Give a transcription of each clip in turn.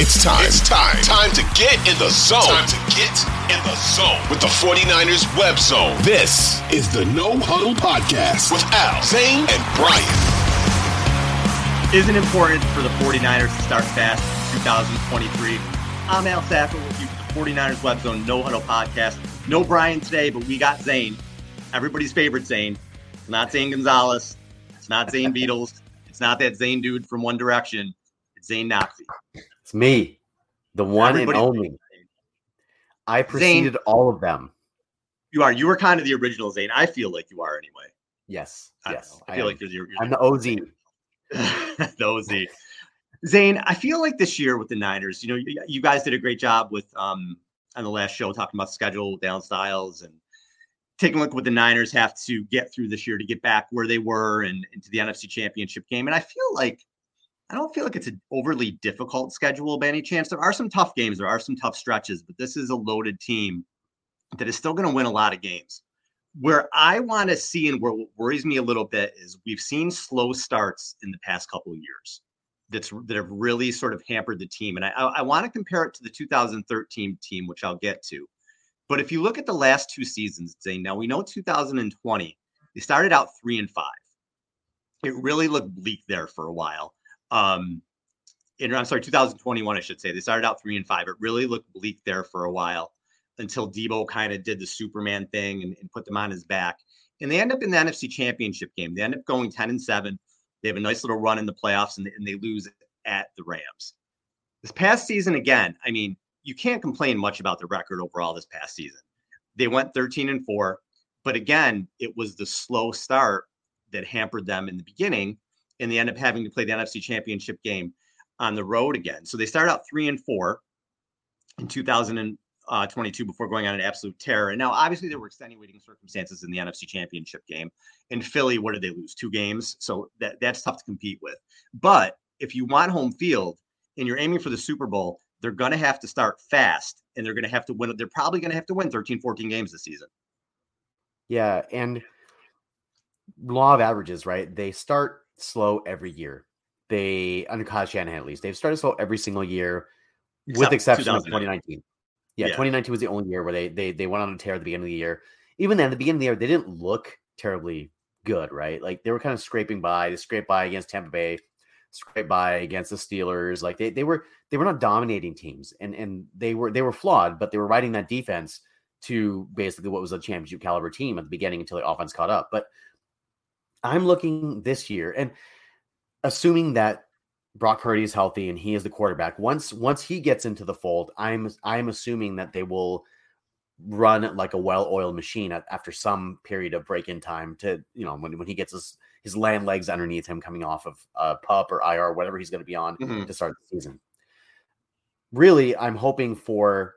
It's time. It's time. Time to get in the zone. Time to get in the zone with the 49ers web zone. This is the No Huddle Podcast with Al, Zain, and Brian. Isn't important for the 49ers to start fast in 2023. I'm Al Sacco with you for the 49ers web zone No Huddle Podcast. No Brian today, but we got Zain. Everybody's favorite Zain. It's not Zane Gonzalez. It's not Zane Beadles. It's not that Zane dude from One Direction. It's Zain Naqvi. It's me, the one Everybody- and only. I preceded all of them. You are. You were kind of the original Zane. I feel like you are anyway. Yes, I, yes. I feel am. like you're, you're, I'm the OZ. the Zane. I feel like this year with the Niners, you know, you, you guys did a great job with um on the last show talking about schedule down styles and taking a look at what the Niners have to get through this year to get back where they were and into the NFC Championship game. And I feel like I don't feel like it's an overly difficult schedule by any chance. There are some tough games, there are some tough stretches, but this is a loaded team that is still going to win a lot of games. Where I want to see and where what worries me a little bit is we've seen slow starts in the past couple of years that's that have really sort of hampered the team. And I, I, want to compare it to the 2013 team, which I'll get to. But if you look at the last two seasons, Zain, now we know 2020, they started out three and five. It really looked bleak there for a while. Um, in, I'm sorry, 2021, I should say. They started out three and five. It really looked bleak there for a while until Debo kind of did the Superman thing and, and put them on his back. And they end up in the NFC Championship game. They end up going 10 and 7. They have a nice little run in the playoffs and they, and they lose at the Rams. This past season, again, I mean, you can't complain much about the record overall this past season. They went 13 and 4, but again, it was the slow start that hampered them in the beginning, and they end up having to play the NFC Championship game on the road again. So they start out 3 and 4 in 2022 uh, before going on an absolute terror. And now, obviously, there were extenuating circumstances in the NFC Championship game. In Philly, what did they lose? Two games. So that, that's tough to compete with. But if you want home field and you're aiming for the Super Bowl, they're going to have to start fast and they're going to have to win. They're probably going to have to win 13, 14 games this season. Yeah, and law of averages, right? They start slow every year. They under Kyle Shanahan at least they've started slow every single year, Except with exception of 2019. Yeah, Yeah. 2019 was the only year where they they they went on a tear at the beginning of the year. Even then, at the beginning of the year, they didn't look terribly good, right? Like they were kind of scraping by. They scraped by against Tampa Bay, scraped by against the Steelers. Like they they were they were not dominating teams, and and they were they were flawed, but they were riding that defense to basically what was a championship caliber team at the beginning until the offense caught up. But I'm looking this year, and assuming that Brock Purdy is healthy and he is the quarterback, once once he gets into the fold, I'm I'm assuming that they will run like a well-oiled machine at, after some period of break-in time to you know when, when he gets his his land legs underneath him coming off of uh, pup or IR whatever he's going to be on Mhm. to start the season. Really, I'm hoping for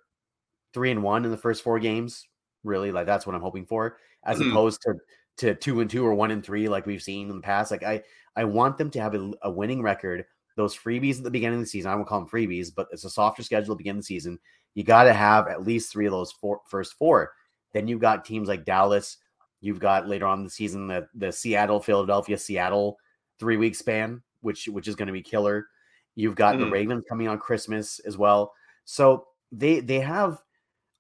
three and one in the first four games. Really, like that's what I'm hoping for, as Mhm. opposed to to two and two or one and three like we've seen in the past. Like I I want them to have a, a winning record. Those freebies at the beginning of the season, I won't call them freebies, but it's a softer schedule at the beginning of the season. You got to have at least three of those four, first four. Then you've got teams like Dallas. You've got later on in the season the the Seattle, Philadelphia, Seattle three week span, which which is going to be killer. You've got the Mhm. Ravens coming on Christmas as well. So they they have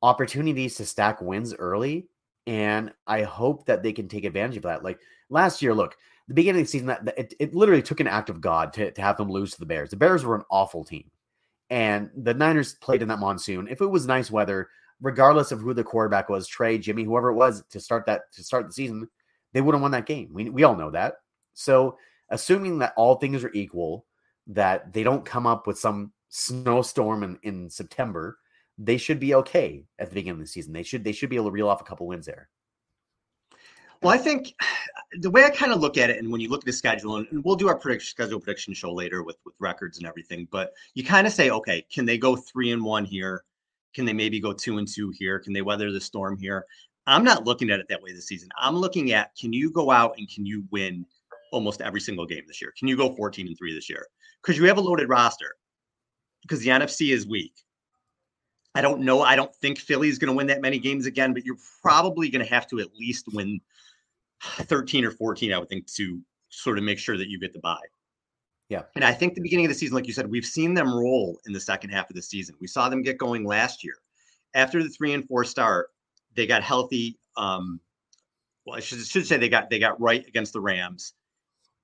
opportunities to stack wins early, and I hope that they can take advantage of that. Like last year, look, the beginning of the season, that it, it literally took an act of God to, to have them lose to the Bears. The Bears were an awful team, and the Niners played in that monsoon. If it was nice weather, regardless of who the quarterback was, Trey, Jimmy, whoever it was to start that to start the season, they would have won that game. We we all know that. So assuming that all things are equal, that they don't come up with some snowstorm in, in September, they should be okay at the beginning of the season. They should they should be able to reel off a couple wins there. Well, I think the way I kind of look at it, and when you look at the schedule, and we'll do our prediction schedule prediction show later with with records and everything, but you kind of say, okay, can they go three and one here? Can they maybe go two and two here? Can they weather the storm here? I'm not looking at it that way this season. I'm looking at can you go out and can you win almost every single game this year? Can you go 14 and three this year? Because you have a loaded roster. Because the NFC is weak. I don't know. I don't think Philly's going to win that many games again, but you're probably going to have to at least win 13 or 14, I would think, to sort of make sure that you get the bye. Yeah. And I think the beginning of the season, like you said, we've seen them roll in the second half of the season. We saw them get going last year. After the three and four start, they got healthy. Um, well, I should, should say they got they got right against the Rams.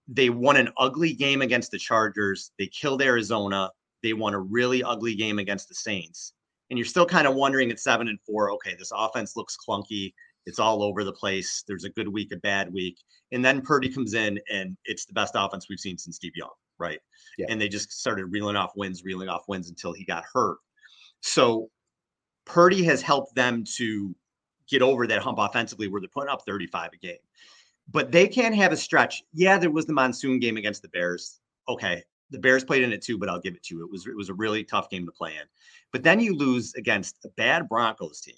They won an ugly game against the Chargers. They killed Arizona. They won a really ugly game against the Saints. And you're still kind of wondering at seven and four, okay, this offense looks clunky. It's all over the place. There's a good week, a bad week. And then Purdy comes in and it's the best offense we've seen since Steve Young, right? Yeah. And they just started reeling off wins, reeling off wins until he got hurt. So Purdy has helped them to get over that hump offensively where they're putting up 35 a game. But they can't have a stretch. Yeah, there was the monsoon game against the Bears. Okay. The Bears played in it too, but I'll give it to you. It was it was a really tough game to play in. But then you lose against a bad Broncos team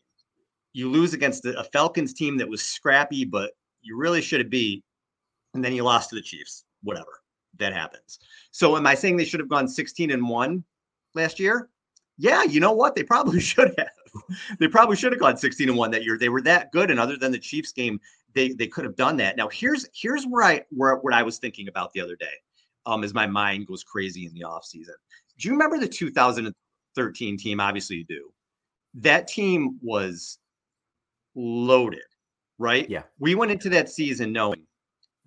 you lose against a Falcons team that was scrappy, but you really should have beat, and then you lost to the Chiefs. Whatever that happens. So, am I saying they should have gone 16 and one last year? Yeah, you know what? They probably should have. they probably should have gone 16 and one that year. They were that good, and other than the Chiefs game, they they could have done that. Now, here's here's where I where what I was thinking about the other day, um, as my mind goes crazy in the offseason. Do you remember the 2013 team? Obviously, you do. That team was loaded, right? Yeah. We went into that season knowing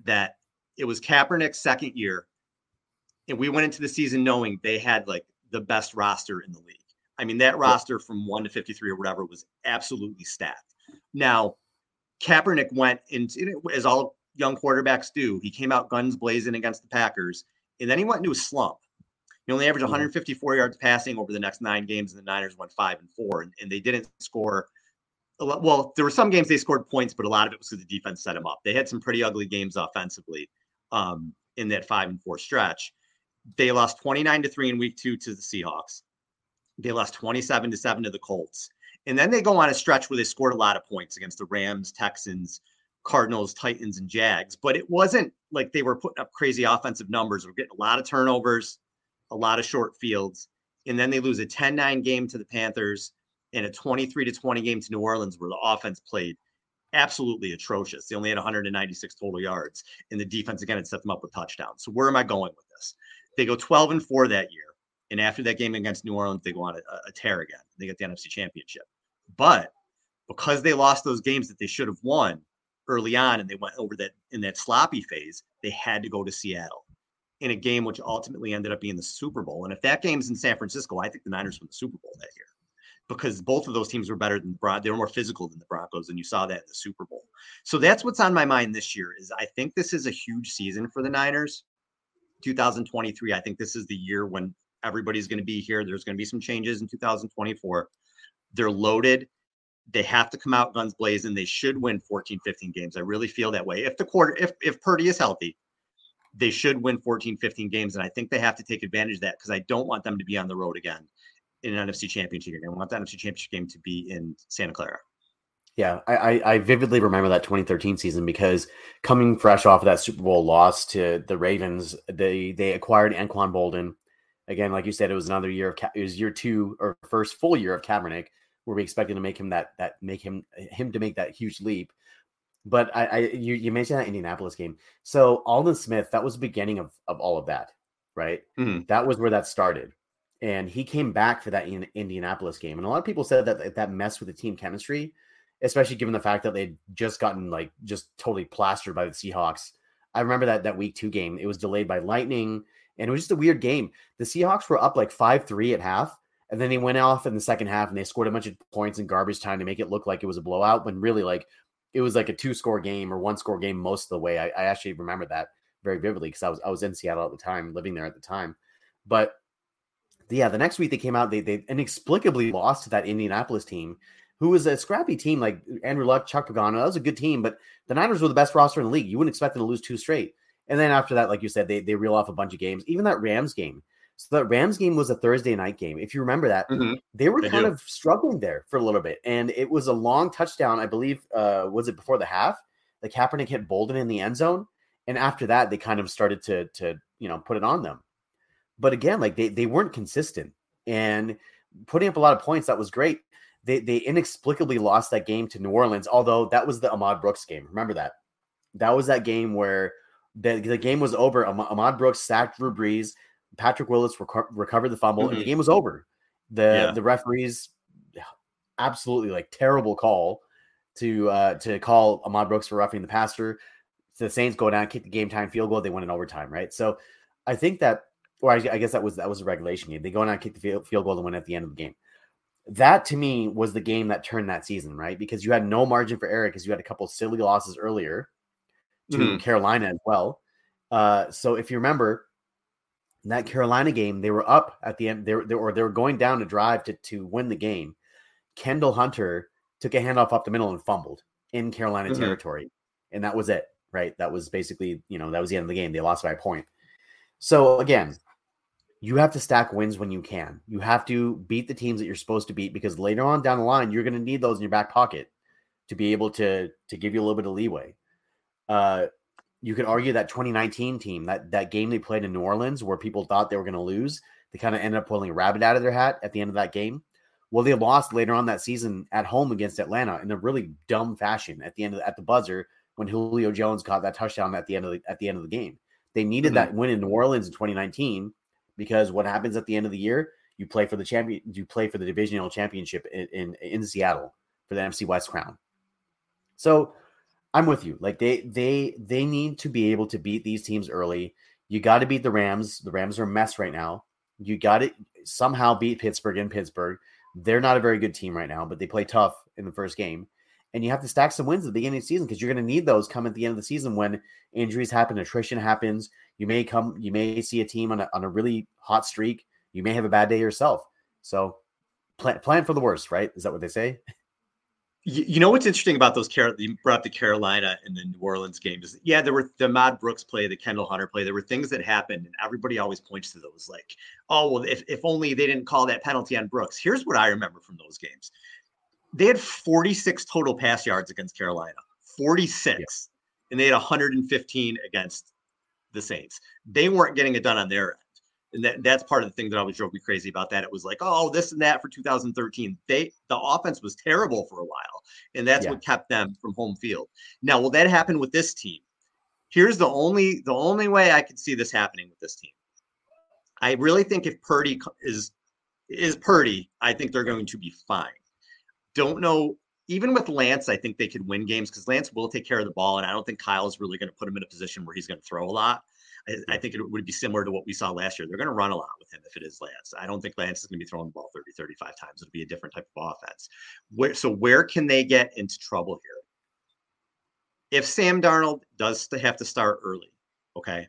that it was Kaepernick's second year. And we went into the season knowing they had like the best roster in the league. I mean, that roster from one to 53 or whatever was absolutely stacked. Now, Kaepernick went into, as all young quarterbacks do, he came out guns blazing against the Packers, and then he went into a slump. He only averaged 154 yards passing over the next nine games, and the Niners went five and four, and, and they didn't score lot, well, there were some games they scored points, but a lot of it was because the defense set them up. They had some pretty ugly games offensively um, in that five and four stretch. They lost 29 to three in week two to the Seahawks. They lost 27 to seven to the Colts. And then they go on a stretch where they scored a lot of points against the Rams, Texans, Cardinals, Titans, and Jags. But it wasn't like they were putting up crazy offensive numbers. We're getting a lot of turnovers, a lot of short fields. And then they lose a 10 9 game to the Panthers and a 23 to 20 game to New Orleans where the offense played absolutely atrocious. They only had 196 total yards, and the defense again had set them up with touchdowns. So where am I going with this? They go 12 and 4 that year. And after that game against New Orleans, they go on a, a tear again. They get the NFC championship. But because they lost those games that they should have won early on and they went over that in that sloppy phase, they had to go to Seattle in a game which ultimately ended up being the Super Bowl. And if that game's in San Francisco, I think the Niners won the Super Bowl that year because both of those teams were better than the Bron- they were more physical than the Broncos, and you saw that in the Super Bowl. So that's what's on my mind this year. Is I think this is a huge season for the Niners. 2023, I think this is the year when everybody's going to be here. There's going to be some changes in 2024. They're loaded. They have to come out guns blazing. They should win 14, 15 games. I really feel that way. If the quarter, if if Purdy is healthy, they should win 14, 15 games. And I think they have to take advantage of that because I don't want them to be on the road again in an NFC championship game. I want that NFC championship game to be in Santa Clara. Yeah, I, I vividly remember that 2013 season because coming fresh off of that Super Bowl loss to the Ravens, they they acquired Anquan Boldin. Again, like you said, it was another year of it was year two or first full year of Kaepernick, where we expected to make him that that make him him to make that huge leap. But I, I you, you mentioned that Indianapolis game. So Aldon Smith, that was the beginning of of all of that, right? Mm-hmm. That was where that started and he came back for that in Indianapolis game. And a lot of people said that that messed with the team chemistry, especially given the fact that they'd just gotten like just totally plastered by the Seahawks. I remember that that week two game. It was delayed by lightning, and it was just a weird game. The Seahawks were up like five three at half, and then they went off in the second half and they scored a bunch of points in garbage time to make it look like it was a blowout, when really like it was like a two score game or one score game most of the way. I, I actually remember that very vividly because I was I was in Seattle at the time, living there at the time. But yeah, the next week they came out, they they inexplicably lost to that Indianapolis team, who was a scrappy team like Andrew Luck, Chuck Pagano. That was a good team, but the Niners were the best roster in the league. You wouldn't expect them to lose two straight. And then after that, like you said, they they reel off a bunch of games. Even that Rams game. So that Rams game was a Thursday night game. If you remember that, mm-hmm. they were kind do. of struggling there for a little bit, and it was a long touchdown. I believe uh, was it before the half? The Kaepernick hit Boldin in the end zone, and after that, they kind of started to to you know put it on them. But again, like they they weren't consistent and putting up a lot of points. That was great. They they inexplicably lost that game to New Orleans, although that was the Ahmad Brooks game. Remember that? That was that game where the, the game was over. Ahmad Brooks sacked Drew Brees. Patrick Willis rec- recovered the fumble, mm-hmm. and the mm-hmm. game was over. The yeah. the referees absolutely like terrible call to uh to call Ahmad Brooks for roughing the passer. So the Saints go down, kick the game time field goal, they win in overtime, right? So I think that, or I, I guess that was that was a regulation game. They go down, kick the field, field goal, and win at the end of the game. That to me was the game that turned that season, right? Because you had no margin for error because you had a couple silly losses earlier to mm-hmm. Carolina as well. Uh, so if you remember that Carolina game, they were up at the end. They were, they were, they were going down to drive to to win the game. Kendall Hunter took a handoff up the middle and fumbled in Carolina mm-hmm. territory, and that was it. Right, that was basically you know that was the end of the game. They lost by a point. So again, you have to stack wins when you can. You have to beat the teams that you're supposed to beat because later on down the line, you're going to need those in your back pocket to be able to to give you a little bit of leeway. Uh, you could argue that 2019 team, that that game they played in New Orleans, where people thought they were going to lose, they kind of ended up pulling a rabbit out of their hat at the end of that game. Well, they lost later on that season at home against Atlanta in a really dumb fashion at the end of the, at the buzzer when Julio Jones caught that touchdown at the end of the at the end of the game. They needed mm-hmm. that win in New Orleans in 2019 because what happens at the end of the year, you play for the champion, you play for the divisional championship in, in, in Seattle for the NFC West crown. So I'm with you. Like they they they need to be able to beat these teams early. You got to beat the Rams. The Rams are a mess right now. You got to somehow beat Pittsburgh in Pittsburgh. They're not a very good team right now, but they play tough in the first game. And you have to stack some wins at the beginning of the season because you're going to need those come at the end of the season when injuries happen, attrition happens. You may come, you may see a team on a, on a really hot streak. You may have a bad day yourself. So plan, plan for the worst, right? Is that what they say? You, you know what's interesting about those you brought up the Carolina and the New Orleans games. Yeah, there were the Ahmad Brooks play, the Kendall Hunter play. There were things that happened, and everybody always points to those. Like, oh well, if if only they didn't call that penalty on Brooks. Here's what I remember from those games: they had 46 total pass yards against Carolina, 46, yeah. and they had 115 against the Saints. They weren't getting it done on their and that, that's part of the thing that always drove me crazy about that. It was like, oh, this and that for 2013. They the offense was terrible for a while, and that's yeah. what kept them from home field. Now, will that happen with this team? Here's the only the only way I could see this happening with this team. I really think if Purdy is is Purdy, I think they're going to be fine. Don't know. Even with Lance, I think they could win games because Lance will take care of the ball, and I don't think Kyle's really going to put him in a position where he's going to throw a lot. I, I, think it would be similar to what we saw last year. They're going to run a lot with him if it is Lance. I don't think Lance is going to be throwing the ball 30, 35 times. It'll be a different type of offense. Where, so where can they get into trouble here? If Sam Darnold does have to start early, okay,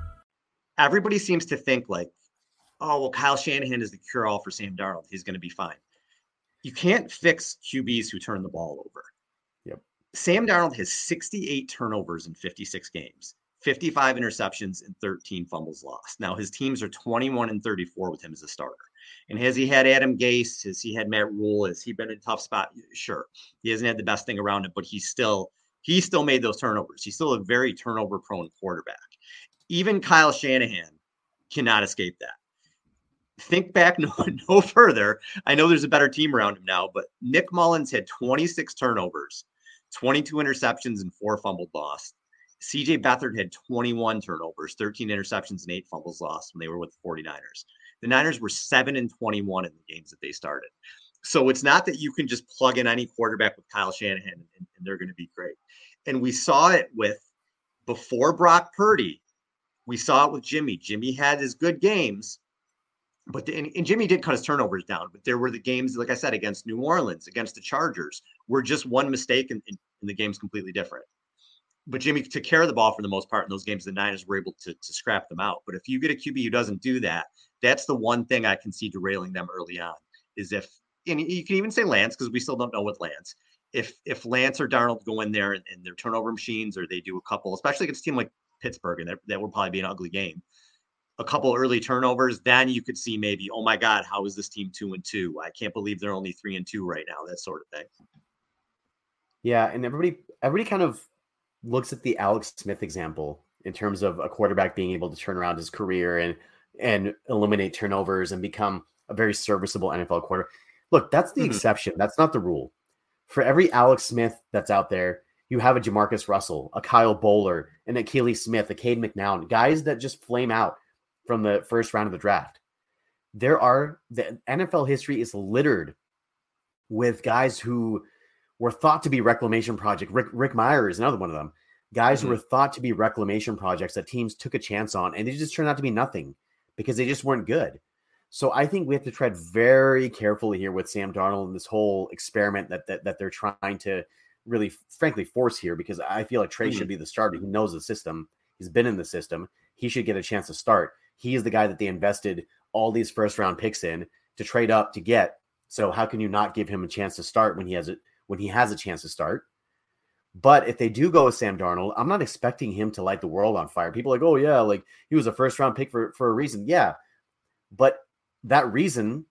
everybody seems to think like, oh, well, Kyle Shanahan is the cure all for Sam Darnold. He's going to be fine. You can't fix QBs who turn the ball over. Yep. Sam Darnold has 68 turnovers in 56 games. 55 interceptions and 13 fumbles lost. Now his teams are 21 and 34 with him as a starter. And has he had Adam Gase? Has he had Matt Rhule? Has he been in a tough spot? Sure. He hasn't had the best thing around him, but he's still he still made those turnovers. He's still a very turnover prone quarterback. Even Kyle Shanahan cannot escape that. Think back no, no further. I know there's a better team around him now, but Nick Mullens had 26 turnovers, 22 interceptions, and four fumbled lost. CJ Beathard had 21 turnovers, 13 interceptions, and eight fumbles lost when they were with the 49ers. The Niners were 7 and 21 in the games that they started. So it's not that you can just plug in any quarterback with Kyle Shanahan and, and they're going to be great. And we saw it with before Brock Purdy, we saw it with Jimmy. Jimmy had his good games, but the, and, and, Jimmy did cut his turnovers down. But there were the games, like I said, against New Orleans, against the Chargers, where just one mistake and, and, and the game's completely different. But Jimmy took care of the ball for the most part in those games. The Niners were able to, to scrap them out. But if you get a QB who doesn't do that, that's the one thing I can see derailing them early on. Is if and you can even say Lance because we still don't know what Lance. If if Lance or Darnold go in there and, and they're turnover machines or they do a couple, especially against a team like Pittsburgh, and that, that would probably be an ugly game. A couple early turnovers, then you could see maybe, oh my God, how is this team two and two? I can't believe they're only three and two right now. That sort of thing. Yeah, and everybody everybody kind of looks at the Alex Smith example in terms of a quarterback being able to turn around his career and and eliminate turnovers and become a very serviceable NFL quarter. Look, that's the mm-hmm. exception. That's not the rule. For every Alex Smith that's out there, you have a Jamarcus Russell, a Kyle Boller, an Akili Smith, a Cade McNown, guys that just flame out from the first round of the draft. There are the NFL history is littered with guys who were thought to be reclamation project. Rick, Rick Mirer is another one of them. Guys mm-hmm. who were thought to be reclamation projects that teams took a chance on, and they just turned out to be nothing because they just weren't good. So I think we have to tread very carefully here with Sam Darnold and this whole experiment that that, that they're trying to really, frankly, force here because I feel like Trey mm-hmm. should be the starter. He knows the system. He's been in the system. He should get a chance to start. He is the guy that they invested all these first round picks in to trade up to get. So how can you not give him a chance to start when he has it when he has a chance to start? But if they do go with Sam Darnold, I'm not expecting him to light the world on fire. People like, oh yeah, like he was a first round pick for for a reason. Yeah, but that reason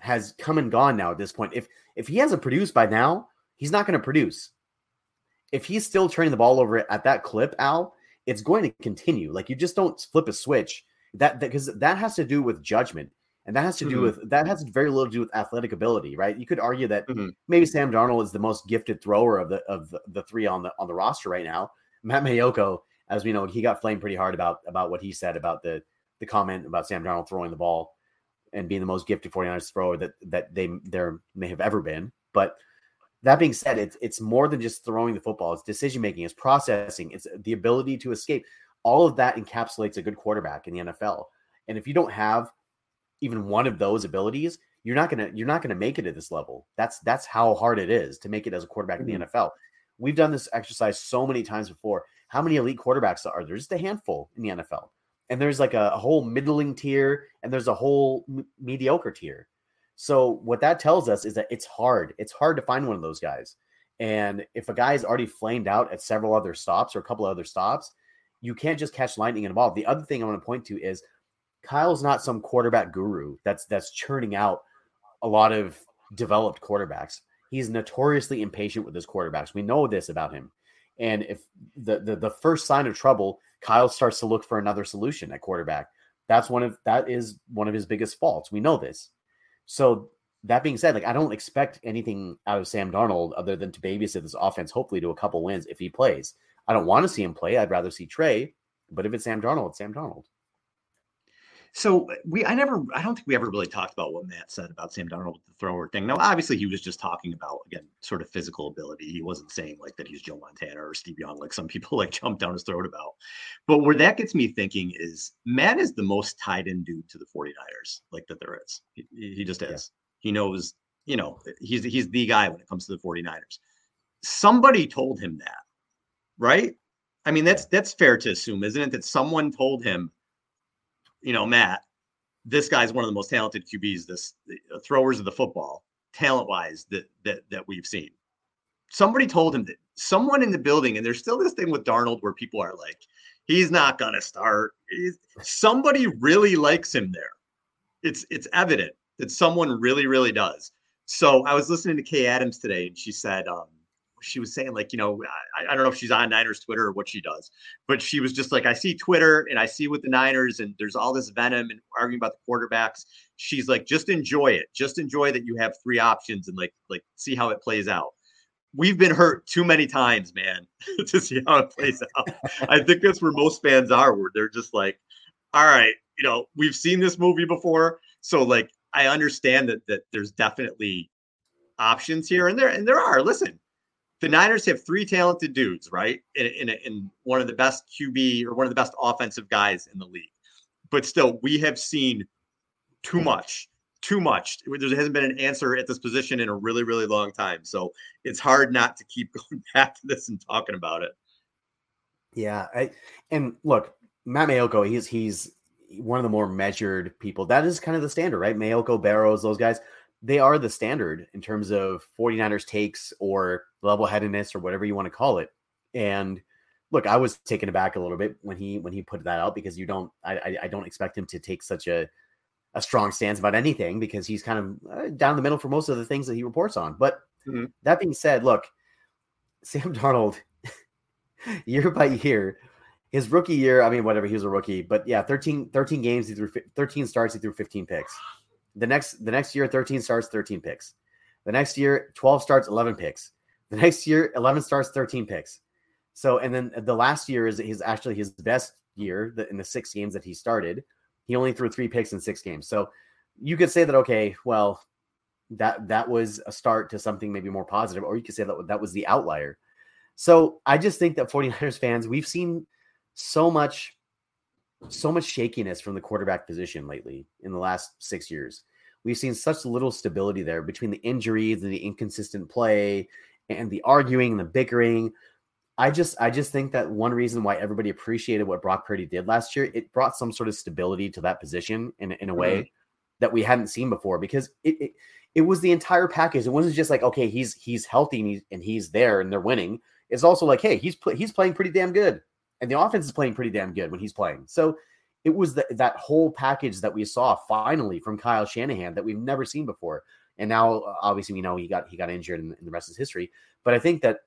has come and gone now at this point. If if he hasn't produced by now, he's not going to produce. If he's still turning the ball over at that clip, Al, it's going to continue. Like you just don't flip a switch. That because that, that, has to do with judgment, and that has to do mm-hmm. with that has very little to do with athletic ability, right? You could argue that mm-hmm. maybe Sam Darnold is the most gifted thrower of the of the, the three on the on the roster right now. Matt Maiocco, as we know, he got flamed pretty hard about about what he said about the the comment about Sam Darnold throwing the ball and being the most gifted 49ers thrower that that they there may have ever been. But that being said, it's it's more than just throwing the football. It's decision making, it's processing, it's the ability to escape. All of that encapsulates a good quarterback in the NFL. And if you don't have even one of those abilities, you're not gonna you're not gonna make it at this level. That's that's how hard it is to make it as a quarterback mm-hmm. in the mm-hmm. NFL. We've done this exercise so many times before. How many elite quarterbacks are there? Just a handful in the NFL. And there's like a, a whole middling tier and there's a whole m- mediocre tier. So what that tells us is that it's hard. It's hard to find one of those guys. And if a guy is already flamed out at several other stops or a couple of other stops, you can't just catch lightning in a ball. The other thing I want to point to is Kyle's not some quarterback guru that's that's churning out a lot of developed quarterbacks. He's notoriously impatient with his quarterbacks. We know this about him. And if the, the the first sign of trouble, Kyle starts to look for another solution at quarterback. That's one of that is one of his biggest faults. We know this. So that being said, like I don't expect anything out of Sam Darnold other than to babysit this offense, hopefully to a couple wins if he plays. I don't want to see him play. I'd rather see Trey. But if it's Sam Darnold, it's Sam Darnold. So uh, we, I never, I don't think we ever really talked about what Matt said about Sam Darnold with the thrower thing. Now, obviously, he was just talking about again, sort of physical ability. He wasn't saying like that he's Joe Montana or Steve Young, like some people like jump down his throat about. But where that gets me thinking is Matt is the most tied in dude to the 49ers, like that there is. He, he just is. Yeah. He knows, you know, he's he's the guy when it comes to the 49ers. Somebody told him that, right? I mean, that's that's fair to assume, isn't it? That someone told him you know, Matt, this guy's one of the most talented QBs, this uh, throwers of the football, talent wise, that that that we've seen. Somebody told him that someone in the building, and there's still this thing with Darnold where people are like, He's not gonna start. He's, somebody really likes him there. It's it's evident that someone really really does. So I was listening to Kay Adams today, and she said um, she was saying like you know I, I, don't know if she's on Niners Twitter or what she does, but she was just like I see Twitter and I see with the Niners and there's all this venom and arguing about the quarterbacks. She's like just enjoy it, just enjoy that you have three options and like like see how it plays out. We've been hurt too many times, man, to see how it plays out. I think that's where most fans are, where they're just like, all right, you know, we've seen this movie before, so like I understand that that there's definitely options here, and there and there are. Listen, the Niners have three talented dudes, right? In, in, in one of the best QB or one of the best offensive guys in the league. But still, we have seen too much, too much. There hasn't been an answer at this position in a really, really long time. So it's hard not to keep going back to this and talking about it. Yeah, I, and look, Matt Maiocco, he's he's one of the more measured people. That is kind of the standard, right? Maiocco, Barrows, those guys they are the standard in terms of 49ers takes or level headedness or whatever you want to call it. And look, I was taken aback a little bit when he when he put that out because you don't I I don't expect him to take such a a strong stance about anything because he's kind of uh, down the middle for most of the things that he reports on. But mm-hmm. that being said, look, Sam Darnold, year by year, his rookie year, I mean, whatever, he was a rookie, but yeah, 13, 13 games, he threw 13 starts, he threw 15 picks. The next the next year, 13 starts, 13 picks. The next year, 12 starts, 11 picks. The next year, 11 starts, 13 picks. So, and then the last year is his actually his best year in the six games that he started. He only threw three picks in six games. So you could say that, okay, well, that that was a start to something maybe more positive, or you could say that that was the outlier. So I just think that 49ers fans, we've seen so much so much shakiness from the quarterback position lately in the last six years. We've seen such little stability there between the injuries and the inconsistent play and the arguing and the bickering. I just I just think that one reason why everybody appreciated what Brock Purdy did last year, it brought some sort of stability to that position in, in a way mm-hmm. that we hadn't seen before because it, it, it was the entire package. It wasn't just like okay, he's he's healthy and he's, and he's there and they're winning. It's also like hey, he's he's playing pretty damn good and the offense is playing pretty damn good when he's playing. So it was the, that whole package that we saw finally from Kyle Shanahan that we've never seen before. And now, uh, obviously, we know he got he got injured, and, the rest is history. But I think that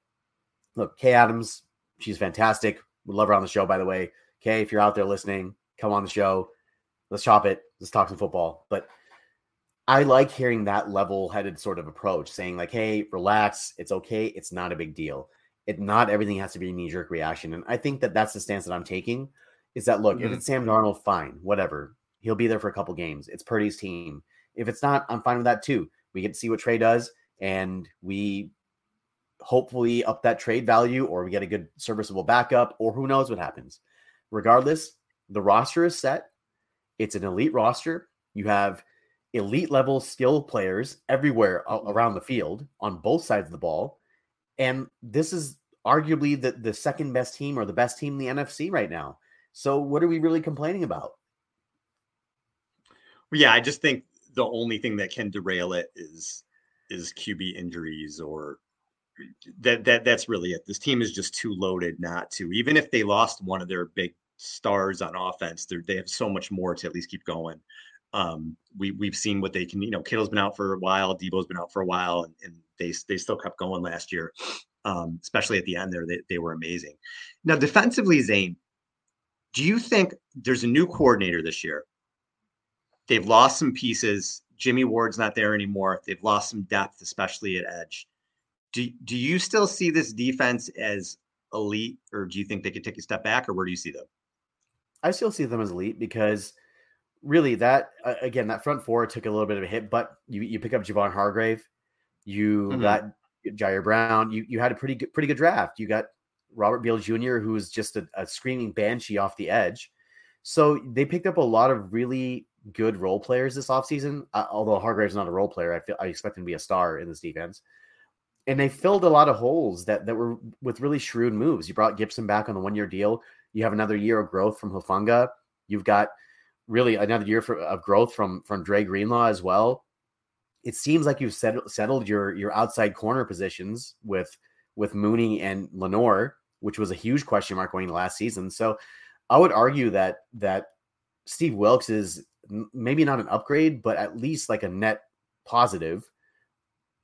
look, Kay Adams, she's fantastic. We love her on the show, by the way. Kay, if you're out there listening, come on the show. Let's chop it. Let's talk some football. But I like hearing that level-headed sort of approach, saying like, "Hey, relax. It's okay. It's not a big deal." It not everything has to be a knee jerk reaction. And I think that that's the stance that I'm taking is that look, mm-hmm. if it's Sam Darnold, fine, whatever. He'll be there for a couple games. It's Purdy's team. If it's not, I'm fine with that too. We get to see what Trey does, and we hopefully up that trade value, or we get a good serviceable backup, or who knows what happens. Regardless, the roster is set. It's an elite roster. You have elite level skill players everywhere around the field on both sides of the ball. And this is arguably the, the second best team or the best team in the NFC right now. So what are we really complaining about? Yeah, I just think the only thing that can derail it is is QB injuries or that that that's really it. This team is just too loaded not to. Even if they lost one of their big stars on offense, they they have so much more to at least keep going. Um, we we've seen what they can. You know, Kittle's been out for a while, Debo's been out for a while, and, and they they still kept going last year, um, especially at the end there. They, they were amazing. Now, defensively, Zain, do you think there's a new coordinator this year? They've lost some pieces. Jimmy Ward's not there anymore. They've lost some depth, especially at edge. Do, do you still see this defense as elite, or do you think they could take a step back, or where do you see them? I still see them as elite because really that again that front four took a little bit of a hit, but you you pick up Javon Hargrave, you mm-hmm. got Ji'Ayir Brown. You you had a pretty good, pretty good draft. You got Robert Beal Jr., who is just a, a screaming banshee off the edge. So they picked up a lot of really good role players this offseason. Uh, although Hargrave's not a role player, I feel I expect him to be a star in this defense. And they filled a lot of holes that that were with really shrewd moves. You brought Gibson back on the one year deal. You have another year of growth from Hufanga. You've got really another year for, of growth from from Dre Greenlaw as well it seems like you've settled, settled your your outside corner positions with with Mooney and Lenoir, which was a huge question mark going into last season. So I would argue that that Steve Wilks is maybe not an upgrade, but at least like a net positive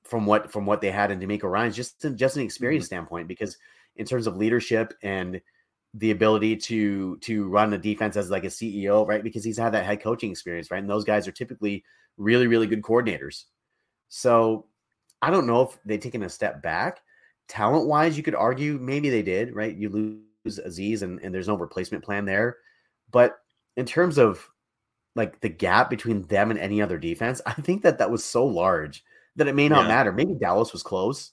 from what from what they had in DeMeco Ryans, just just an experience mm-hmm. standpoint. Because in terms of leadership and the ability to to run a defense as like a CEO, right? Because he's had that head coaching experience, right? And those guys are typically really, really good coordinators. So I don't know if they've taken a step back. Talent wise, you could argue maybe they did, right? You lose Azeez and, and there's no replacement plan there. But in terms of like the gap between them and any other defense, I think that that was so large that it may not yeah. matter. Maybe Dallas was close,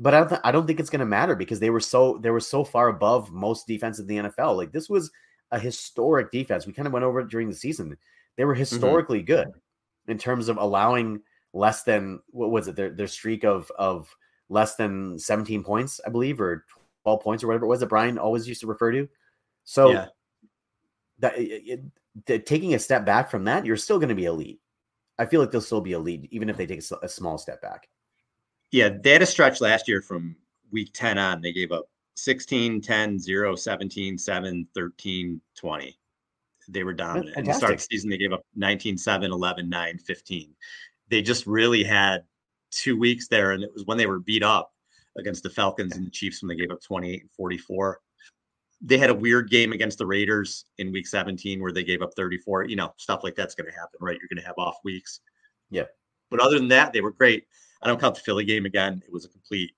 but I don't, th- I don't think it's going to matter because they were so they were so far above most defense in the NFL. Like this was a historic defense. We kind of went over it during the season. They were mm-hmm. historically mm-hmm. good in terms of allowing less than what was it their their streak of of less than 17 points, I believe, or 12 points or whatever it was that Brian always used to refer to. So yeah. that it, it, taking a step back from that, you're still going to be elite. I feel like they'll still be elite even if they take a, a small step back. Yeah, they had a stretch last year from week 10 on. They gave up 16, 10, 0, 17, 7, 13, 20. They were dominant. and the start of the season, they gave up 19, 7, 11, 9, 15. They just really had two weeks there, and it was when they were beat up against the Falcons and the Chiefs when they gave up 28 and 44. They had a weird game against the Raiders in week 17 where they gave up 34. You know, stuff like that's going to happen, right? You're going to have off weeks. Yeah. But other than that, they were great. I don't count the Philly game again. It was a complete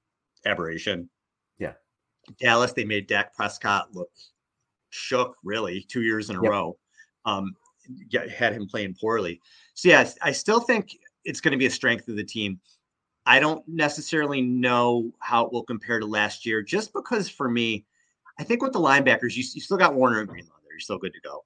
aberration. Yeah. Dallas, they made Dak Prescott look shook, really, two years in a yep. row. Um, had him playing poorly. So, yeah, I still think it's going to be a strength of the team. I don't necessarily know how it will compare to last year, just because for me, I think with the linebackers, you, you still got Warner and Greenlaw there. You're still good to go.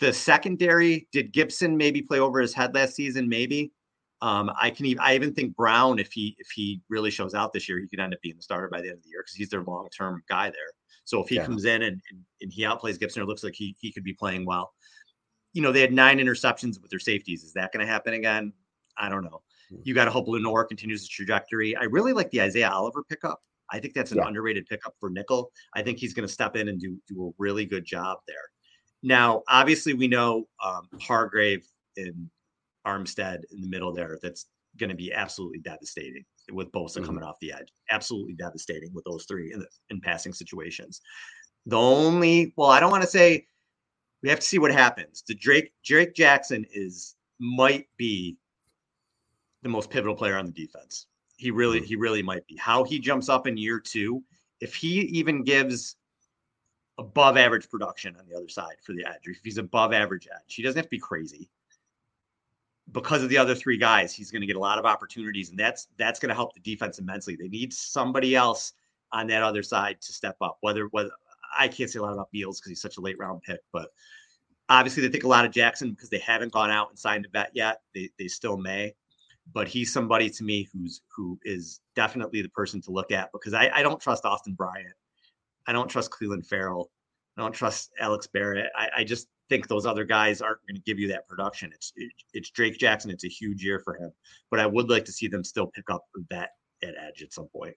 The secondary, did Gibson maybe play over his head last season? Maybe. Um, I can even I even think Brown, if he if he really shows out this year, he could end up being the starter by the end of the year because he's their long term guy there. So if he yeah. comes in and, and, and he outplays Gibson, it looks like he he could be playing well. You know, they had nine interceptions with their safeties. Is that going to happen again? I don't know. Hmm. You got to hope Lenoir continues his trajectory. I really like the Isaiah Oliver pickup. I think that's an yeah. underrated pickup for nickel. I think he's going to step in and do do a really good job there. Now, obviously, we know um, Hargrave and Armstead in the middle there that's going to be absolutely devastating with Bosa mm-hmm. coming off the edge. Absolutely devastating with those three in, the, in passing situations. The only, well, I don't want to say we have to see what happens. The Drake Drake Jackson is might be the most pivotal player on the defense. He really, mm-hmm. he really might be. How he jumps up in year two, if he even gives above average production on the other side for the edge, if he's above average edge, he doesn't have to be crazy because of the other three guys, he's going to get a lot of opportunities, and that's that's going to help the defense immensely. They need somebody else on that other side to step up. Whether whether I can't say a lot about Beals because he's such a late round pick, but obviously they think a lot of Jackson because they haven't gone out and signed a vet yet. They they still may, but he's somebody to me who's who is definitely the person to look at because I, I don't trust Austin Bryant. I don't trust Clelin Ferrell. I don't trust Alex Barrett. I, I just think those other guys aren't going to give you that production. It's it, it's Drake Jackson. It's a huge year for him, but I would like to see them still pick up that at edge at some point.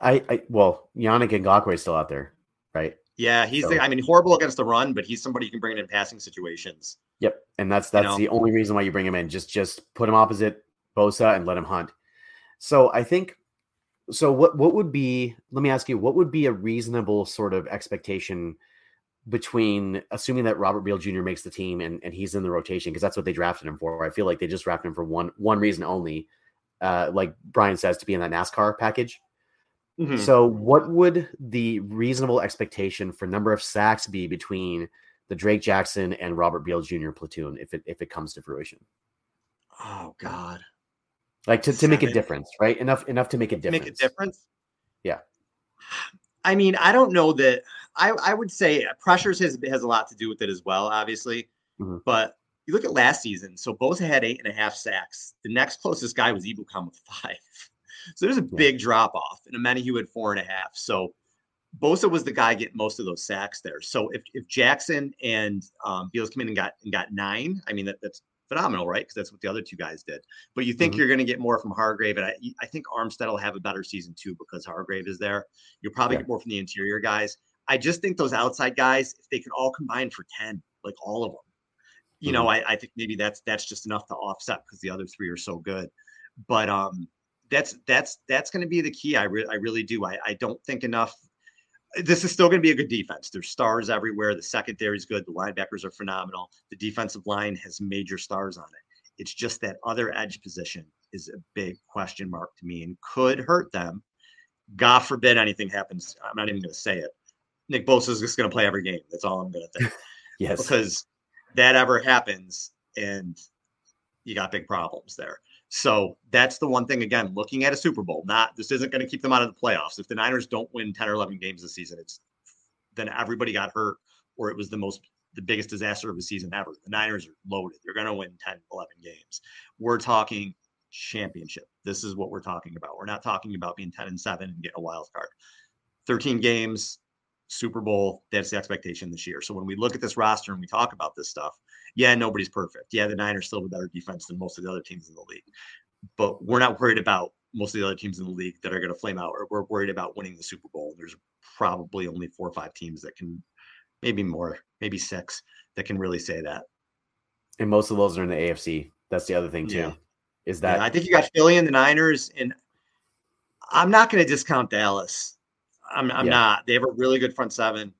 I, I well, Yannick Ngakoue is still out there, right? Yeah, he's. So, the, I mean, horrible against the run, but he's somebody you can bring in passing situations. Yep, and that's that's you know? the only reason why you bring him in. Just just put him opposite Bosa and let him hunt. So I think. So what what would be? Let me ask you. What would be a reasonable sort of expectation? between assuming that Robert Beal Jr. makes the team and, and he's in the rotation because that's what they drafted him for. I feel like they just drafted him for one one reason only, uh, like Brian says, to be in that NASCAR package. Mm-hmm. So, what would the reasonable expectation for number of sacks be between the Drake Jackson and Robert Beal Jr. platoon if it if it comes to fruition? Oh God! Like to, to make a difference, right? Enough enough to make a difference. Make a difference. Yeah. I mean, I don't know that. I I would say pressures has has a lot to do with it as well, obviously. Mm-hmm. But you look at last season. So Bosa had eight and a half sacks. The next closest guy was Ebukam with five. So there's a big drop off, and Omenihu had four and a half. So Bosa was the guy getting most of those sacks there. So if, if Jackson and um, Beals come in and got and got nine, I mean that, that's phenomenal, right? Because that's what the other two guys did. But you think mm-hmm. you're going to get more from Hargrave, and I, I think Armstead will have a better season too because Hargrave is there. You'll probably yeah. get more from the interior guys. I just think those outside guys, if they could all combine for 10, like all of them, you mm-hmm. know, I, I think maybe that's that's just enough to offset because the other three are so good. But um that's that's that's going to be the key. I really I really do. I, I don't think enough. This is still going to be a good defense. There's stars everywhere. The secondary is good. The linebackers are phenomenal. The defensive line has major stars on it. It's just that other edge position is a big question mark to me and could hurt them. God forbid anything happens. I'm not even going to say it. Nick Bosa is just going to play every game. That's all I'm going to think. yes. Because that ever happens and you got big problems there. So that's the one thing again, looking at a Super Bowl, not this isn't going to keep them out of the playoffs. If the Niners don't win 10 or 11 games this season, it's then everybody got hurt or it was the most the biggest disaster of the season ever. The Niners are loaded. They're going to win 10, 11 games. We're talking championship. This is what we're talking about. We're not talking about being 10 and 7 and getting a wild card. 13 games, Super Bowl, that's the expectation this year. So when we look at this roster and we talk about this stuff, yeah, nobody's perfect. Yeah, the Niners still have a better defense than most of the other teams in the league. But we're not worried about most of the other teams in the league that are going to flame out, or we're worried about winning the Super Bowl. There's probably only four or five teams that can, maybe more, maybe six, that can really say that. And most of those are in the AFC. That's the other thing too. Yeah. Is that yeah, I think you got Philly and the Niners, and I'm not going to discount Dallas. I'm, I'm yeah. not. They have a really good front seven.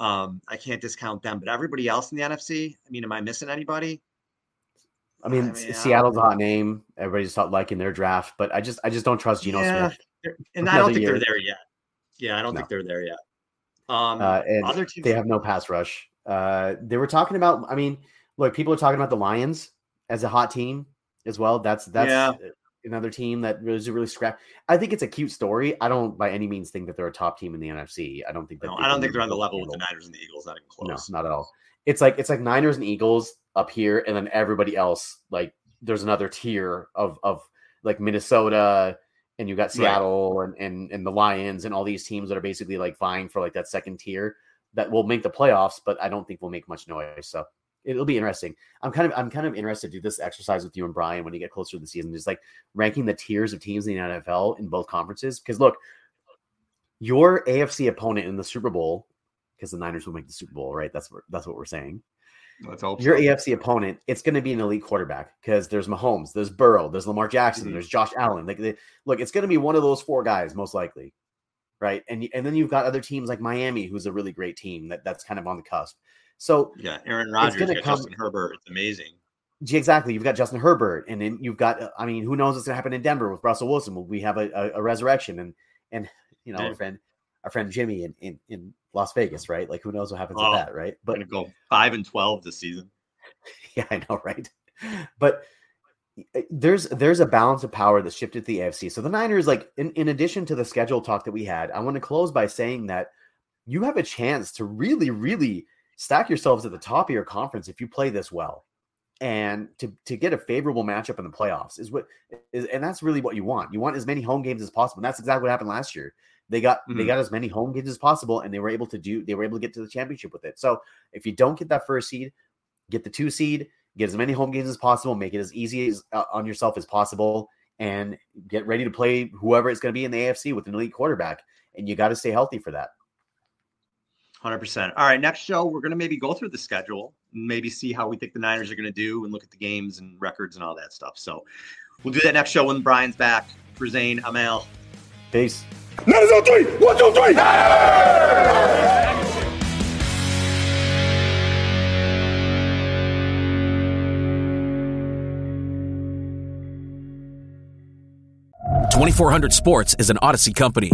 Um, I can't discount them, but everybody else in the NFC. I mean, am I missing anybody? I mean, I mean Seattle's a hot name. Everybody's not liking their draft, but I just I just don't trust Geno yeah, Smith. And I don't think year. they're there yet. Yeah, I don't no. think they're there yet. Um, uh, and other teams, they have no pass rush. Uh, they were talking about. I mean, look, people are talking about the Lions as a hot team as well. That's that's yeah another team that was really scrap. I think it's a cute story. I don't by any means think that they're a top team in the NFC. I don't think that. No, I don't think they're on the level with the Niners and the Eagles. Not even close. No, not at all. It's like it's like Niners and Eagles up here, and then everybody else. Like there's another tier of of like Minnesota, and you got Seattle right. and and and the Lions and all these teams that are basically like vying for like that second tier that will make the playoffs, but I don't think will make much noise. So it'll be interesting. I'm kind of I'm kind of interested to do this exercise with you and Brian when you get closer to the season, just like ranking the tiers of teams in the NFL in both conferences. Because look, your AFC opponent in the Super Bowl, because the Niners will make the Super Bowl, right? That's what that's what we're saying. Let's hope your so. AFC opponent, it's going to be an elite quarterback because there's Mahomes, there's Burrow, there's Lamar Jackson, mm-hmm. there's Josh Allen. Like, they, look, it's going to be one of those four guys most likely, right? And and then you've got other teams like Miami, who's a really great team that that's kind of on the cusp. So yeah, Aaron Rodgers, got come, Justin Herbert. It's amazing. Exactly. You've got Justin Herbert, and then you've got. Uh, I mean, who knows what's going to happen in Denver with Russell Wilson? Will we have a, a, a resurrection? And and you know, yeah. our friend, our friend Jimmy in, in in Las Vegas, right? Like, who knows what happens oh, with that, right? But go five and twelve this season. Yeah, I know, right? But uh, there's there's a balance of power that shifted to the AFC. So the Niners, like in, in addition to the schedule talk that we had, I want to close by saying that you have a chance to really, really stack yourselves at the top of your conference if you play this well and to to get a favorable matchup in the playoffs is what is and that's really what you want. You want as many home games as possible. And that's exactly what happened last year. They got mm-hmm. they got as many home games as possible and they were able to do they were able to get to the championship with it. So if you don't get that first seed, get the two seed, get as many home games as possible, make it as easy as, uh, on yourself as possible and get ready to play whoever it's going to be in the AFC with an elite quarterback and you got to stay healthy for that. 100%. All right, next show, we're going to maybe go through the schedule, maybe see how we think the Niners are going to do and look at the games and records and all that stuff. So we'll do that next show when Brian's back. For Zain, I'm Al. Peace. Niners on three. One, two, three. Yeah! 2400 Sports is an Audacy company.